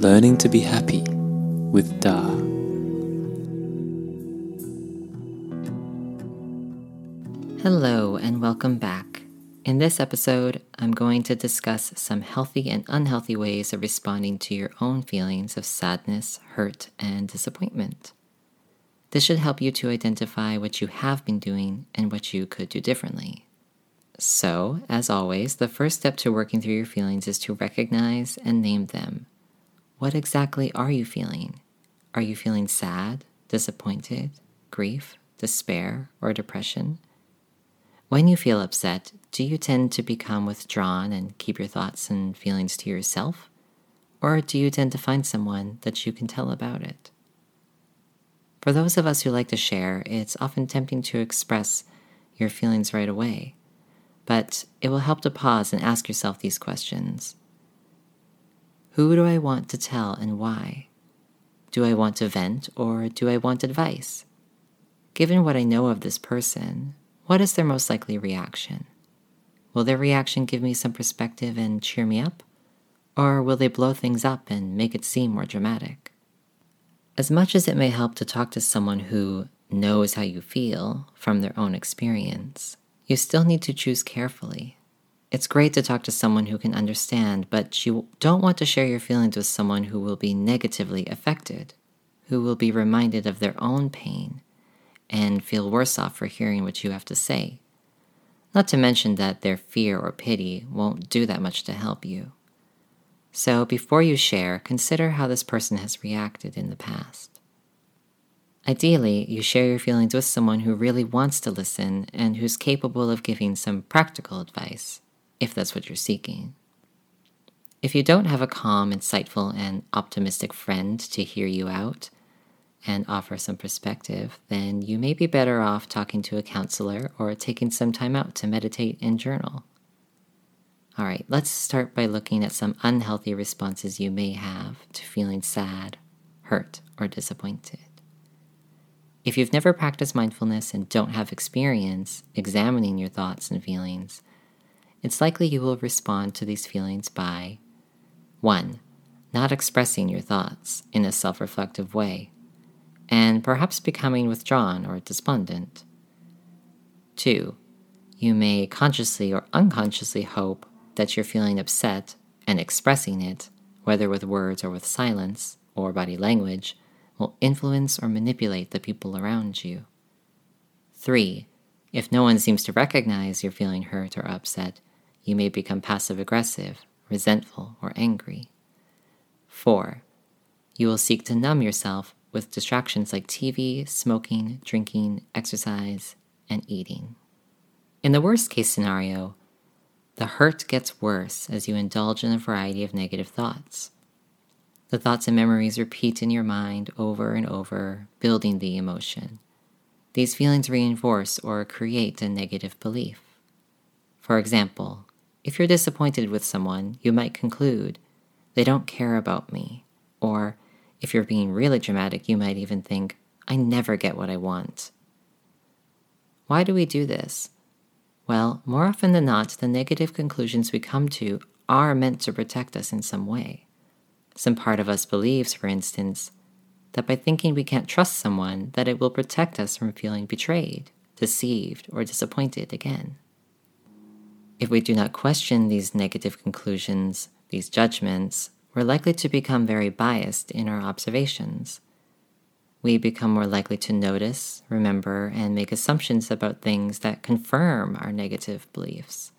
Learning to be happy with Da. Hello, and welcome back. In this episode, I'm going to discuss some healthy and unhealthy ways of responding to your own feelings of sadness, hurt, and disappointment. This should help you to identify what you have been doing and what you could do differently. So, as always, the first step to working through your feelings is to recognize and name them. What exactly are you feeling? Are you feeling sad, disappointed, grief, despair, or depression? When you feel upset, do you tend to become withdrawn and keep your thoughts and feelings to yourself? Or do you tend to find someone that you can tell about it? For those of us who like to share, it's often tempting to express your feelings right away, but it will help to pause and ask yourself these questions who do I want to tell and why? Do I want to vent or do I want advice? Given what I know of this person, what is their most likely reaction? Will their reaction give me some perspective and cheer me up? Or will they blow things up and make it seem more dramatic? As much as it may help to talk to someone who knows how you feel from their own experience, you still need to choose carefully it's great to talk to someone who can understand, but you don't want to share your feelings with someone who will be negatively affected, who will be reminded of their own pain and feel worse off for hearing what you have to say. Not to mention that their fear or pity won't do that much to help you. So before you share, consider how this person has reacted in the past. Ideally, you share your feelings with someone who really wants to listen and who's capable of giving some practical advice if that's what you're seeking. If you don't have a calm, insightful, and optimistic friend to hear you out and offer some perspective, then you may be better off talking to a counselor or taking some time out to meditate and journal. All right, let's start by looking at some unhealthy responses you may have to feeling sad, hurt, or disappointed. If you've never practiced mindfulness and don't have experience examining your thoughts and feelings, it's likely you will respond to these feelings by 1. Not expressing your thoughts in a self reflective way, and perhaps becoming withdrawn or despondent. 2. You may consciously or unconsciously hope that you're feeling upset and expressing it, whether with words or with silence or body language, will influence or manipulate the people around you. 3. If no one seems to recognize you're feeling hurt or upset, you may become passive aggressive, resentful, or angry. 4. You will seek to numb yourself with distractions like TV, smoking, drinking, exercise, and eating. In the worst case scenario, the hurt gets worse as you indulge in a variety of negative thoughts. The thoughts and memories repeat in your mind over and over, building the emotion. These feelings reinforce or create a negative belief. For example, if you're disappointed with someone, you might conclude, they don't care about me. Or, if you're being really dramatic, you might even think, I never get what I want. Why do we do this? Well, more often than not, the negative conclusions we come to are meant to protect us in some way. Some part of us believes, for instance, that by thinking we can't trust someone, that it will protect us from feeling betrayed, deceived, or disappointed again. If we do not question these negative conclusions, these judgments, we're likely to become very biased in our observations. We become more likely to notice, remember, and make assumptions about things that confirm our negative beliefs.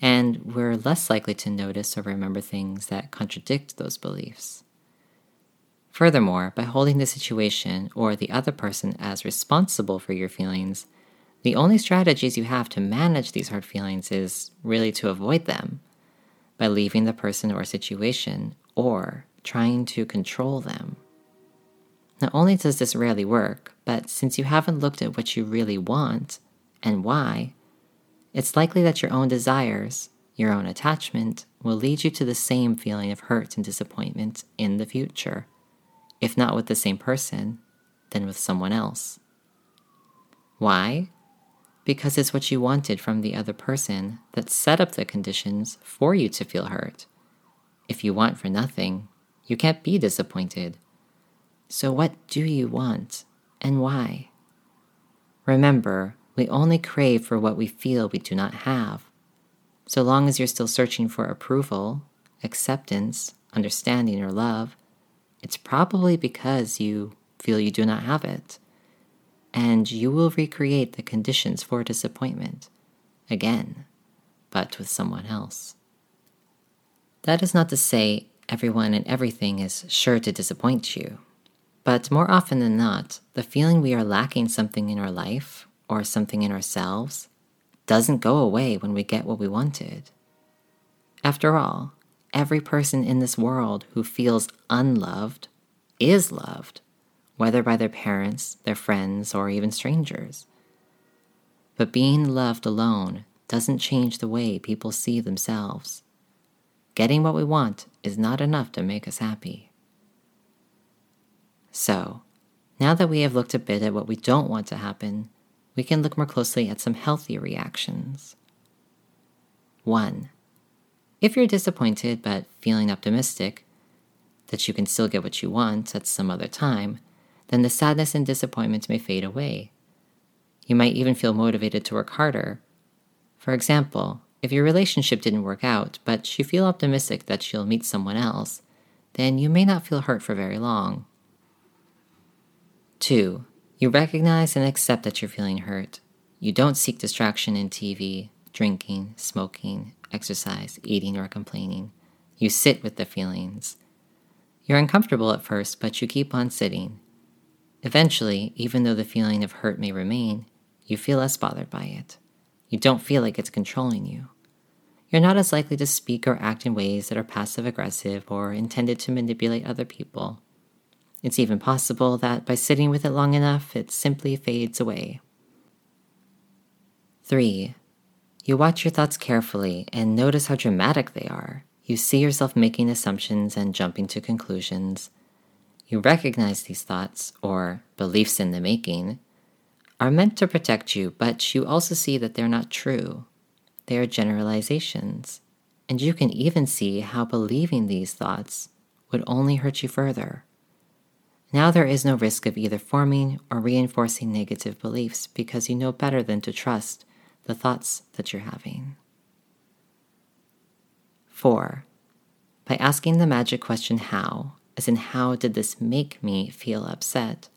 And we're less likely to notice or remember things that contradict those beliefs. Furthermore, by holding the situation or the other person as responsible for your feelings, the only strategies you have to manage these hard feelings is really to avoid them by leaving the person or situation or trying to control them. Not only does this rarely work, but since you haven't looked at what you really want and why, it's likely that your own desires, your own attachment, will lead you to the same feeling of hurt and disappointment in the future, if not with the same person, then with someone else. Why? Because it's what you wanted from the other person that set up the conditions for you to feel hurt. If you want for nothing, you can't be disappointed. So, what do you want and why? Remember, we only crave for what we feel we do not have. So long as you're still searching for approval, acceptance, understanding, or love, it's probably because you feel you do not have it. And you will recreate the conditions for disappointment again, but with someone else. That is not to say everyone and everything is sure to disappoint you. But more often than not, the feeling we are lacking something in our life or something in ourselves doesn't go away when we get what we wanted. After all, every person in this world who feels unloved is loved, whether by their parents, their friends, or even strangers. But being loved alone doesn't change the way people see themselves. Getting what we want is not enough to make us happy. So, now that we have looked a bit at what we don't want to happen, we can look more closely at some healthy reactions. 1. If you're disappointed but feeling optimistic that you can still get what you want at some other time, then the sadness and disappointment may fade away. You might even feel motivated to work harder. For example, if your relationship didn't work out, but you feel optimistic that you'll meet someone else, then you may not feel hurt for very long. 2. You recognize and accept that you're feeling hurt. You don't seek distraction in TV, drinking, smoking, exercise, eating, or complaining. You sit with the feelings. You're uncomfortable at first, but you keep on sitting. Eventually, even though the feeling of hurt may remain, you feel less bothered by it. You don't feel like it's controlling you. You're not as likely to speak or act in ways that are passive aggressive or intended to manipulate other people. It's even possible that by sitting with it long enough, it simply fades away. 3. You watch your thoughts carefully and notice how dramatic they are. You see yourself making assumptions and jumping to conclusions. You recognize these thoughts, or beliefs in the making, are meant to protect you, but you also see that they're not true. They are generalizations. And you can even see how believing these thoughts would only hurt you further. Now there is no risk of either forming or reinforcing negative beliefs because you know better than to trust the thoughts that you're having. 4. By asking the magic question how, as in how did this make me feel upset,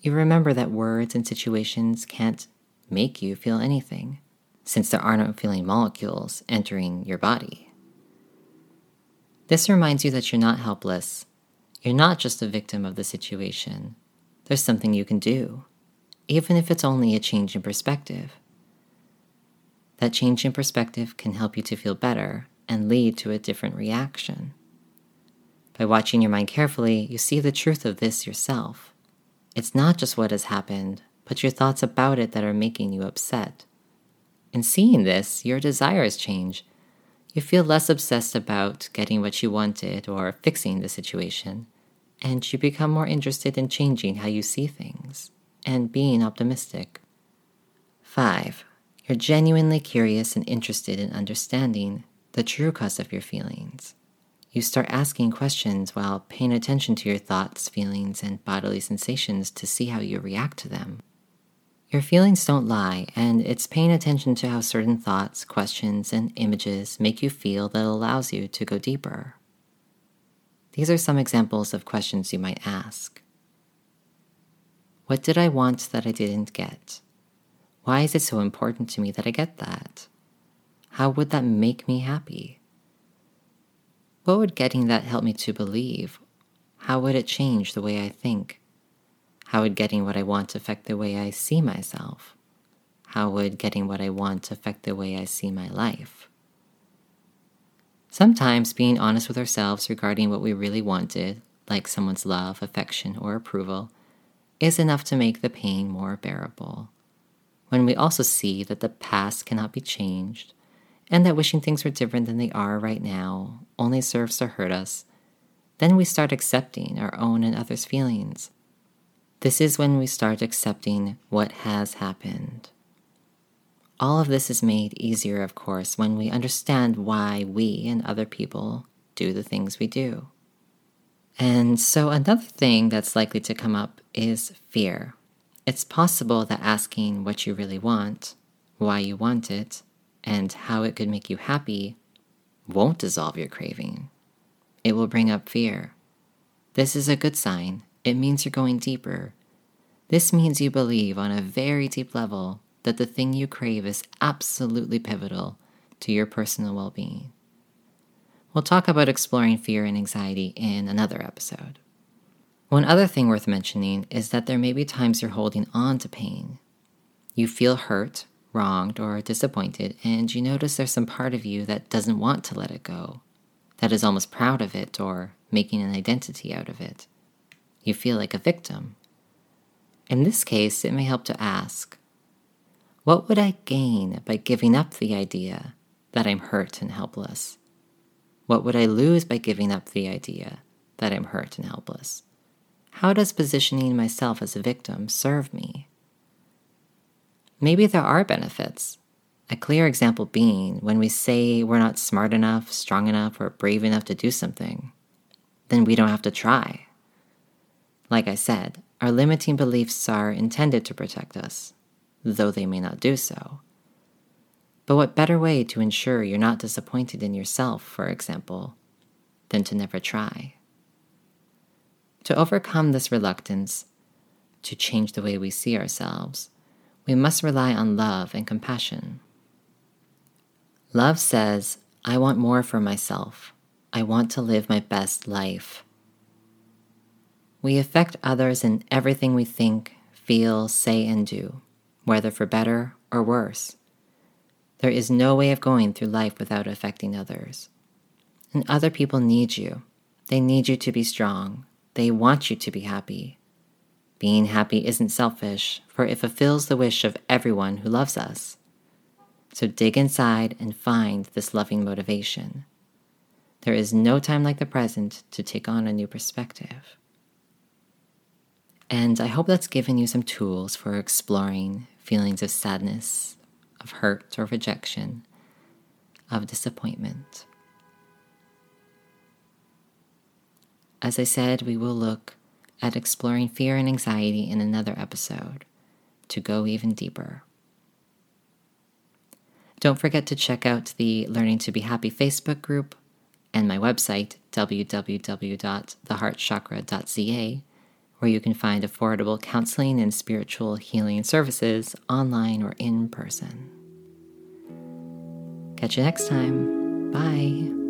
you remember that words and situations can't make you feel anything, since there are no feeling molecules entering your body. This reminds you that you're not helpless you're not just a victim of the situation. There's something you can do, even if it's only a change in perspective. That change in perspective can help you to feel better and lead to a different reaction. By watching your mind carefully, you see the truth of this yourself. It's not just what has happened, but your thoughts about it that are making you upset. In seeing this, your desires change. You feel less obsessed about getting what you wanted or fixing the situation and you become more interested in changing how you see things and being optimistic. 5. You're genuinely curious and interested in understanding the true cause of your feelings. You start asking questions while paying attention to your thoughts, feelings, and bodily sensations to see how you react to them. Your feelings don't lie, and it's paying attention to how certain thoughts, questions, and images make you feel that allows you to go deeper. These are some examples of questions you might ask. What did I want that I didn't get? Why is it so important to me that I get that? How would that make me happy? What would getting that help me to believe? How would it change the way I think? How would getting what I want affect the way I see myself? How would getting what I want affect the way I see my life? Sometimes being honest with ourselves regarding what we really wanted, like someone's love, affection, or approval, is enough to make the pain more bearable. When we also see that the past cannot be changed, and that wishing things were different than they are right now only serves to hurt us, then we start accepting our own and others' feelings. This is when we start accepting what has happened. All of this is made easier, of course, when we understand why we and other people do the things we do. And so, another thing that's likely to come up is fear. It's possible that asking what you really want, why you want it, and how it could make you happy won't dissolve your craving. It will bring up fear. This is a good sign. It means you're going deeper. This means you believe on a very deep level that the thing you crave is absolutely pivotal to your personal well being. We'll talk about exploring fear and anxiety in another episode. One other thing worth mentioning is that there may be times you're holding on to pain. You feel hurt, wronged, or disappointed, and you notice there's some part of you that doesn't want to let it go, that is almost proud of it or making an identity out of it. You feel like a victim. In this case, it may help to ask what would I gain by giving up the idea that I'm hurt and helpless? What would I lose by giving up the idea that I'm hurt and helpless? How does positioning myself as a victim serve me? Maybe there are benefits. A clear example being when we say we're not smart enough, strong enough, or brave enough to do something, then we don't have to try. Like I said, our limiting beliefs are intended to protect us though they may not do so. But what better way to ensure you're not disappointed in yourself, for example, than to never try? To overcome this reluctance to change the way we see ourselves, we must rely on love and compassion. Love says, I want more for myself. I want to live my best life. We affect others in everything we think, feel, say, and do whether for better or worse. There is no way of going through life without affecting others. And other people need you. They need you to be strong. They want you to be happy. Being happy isn't selfish, for it fulfills the wish of everyone who loves us. So dig inside and find this loving motivation. There is no time like the present to take on a new perspective. And I hope that's given you some tools for exploring feelings of sadness, of hurt or rejection, of disappointment. As I said, we will look at exploring fear and anxiety in another episode to go even deeper. Don't forget to check out the Learning to Be Happy Facebook group and my website, www.theheartchakra.ca, where you can find affordable counseling and spiritual healing services online or in person. Catch you next time. Bye.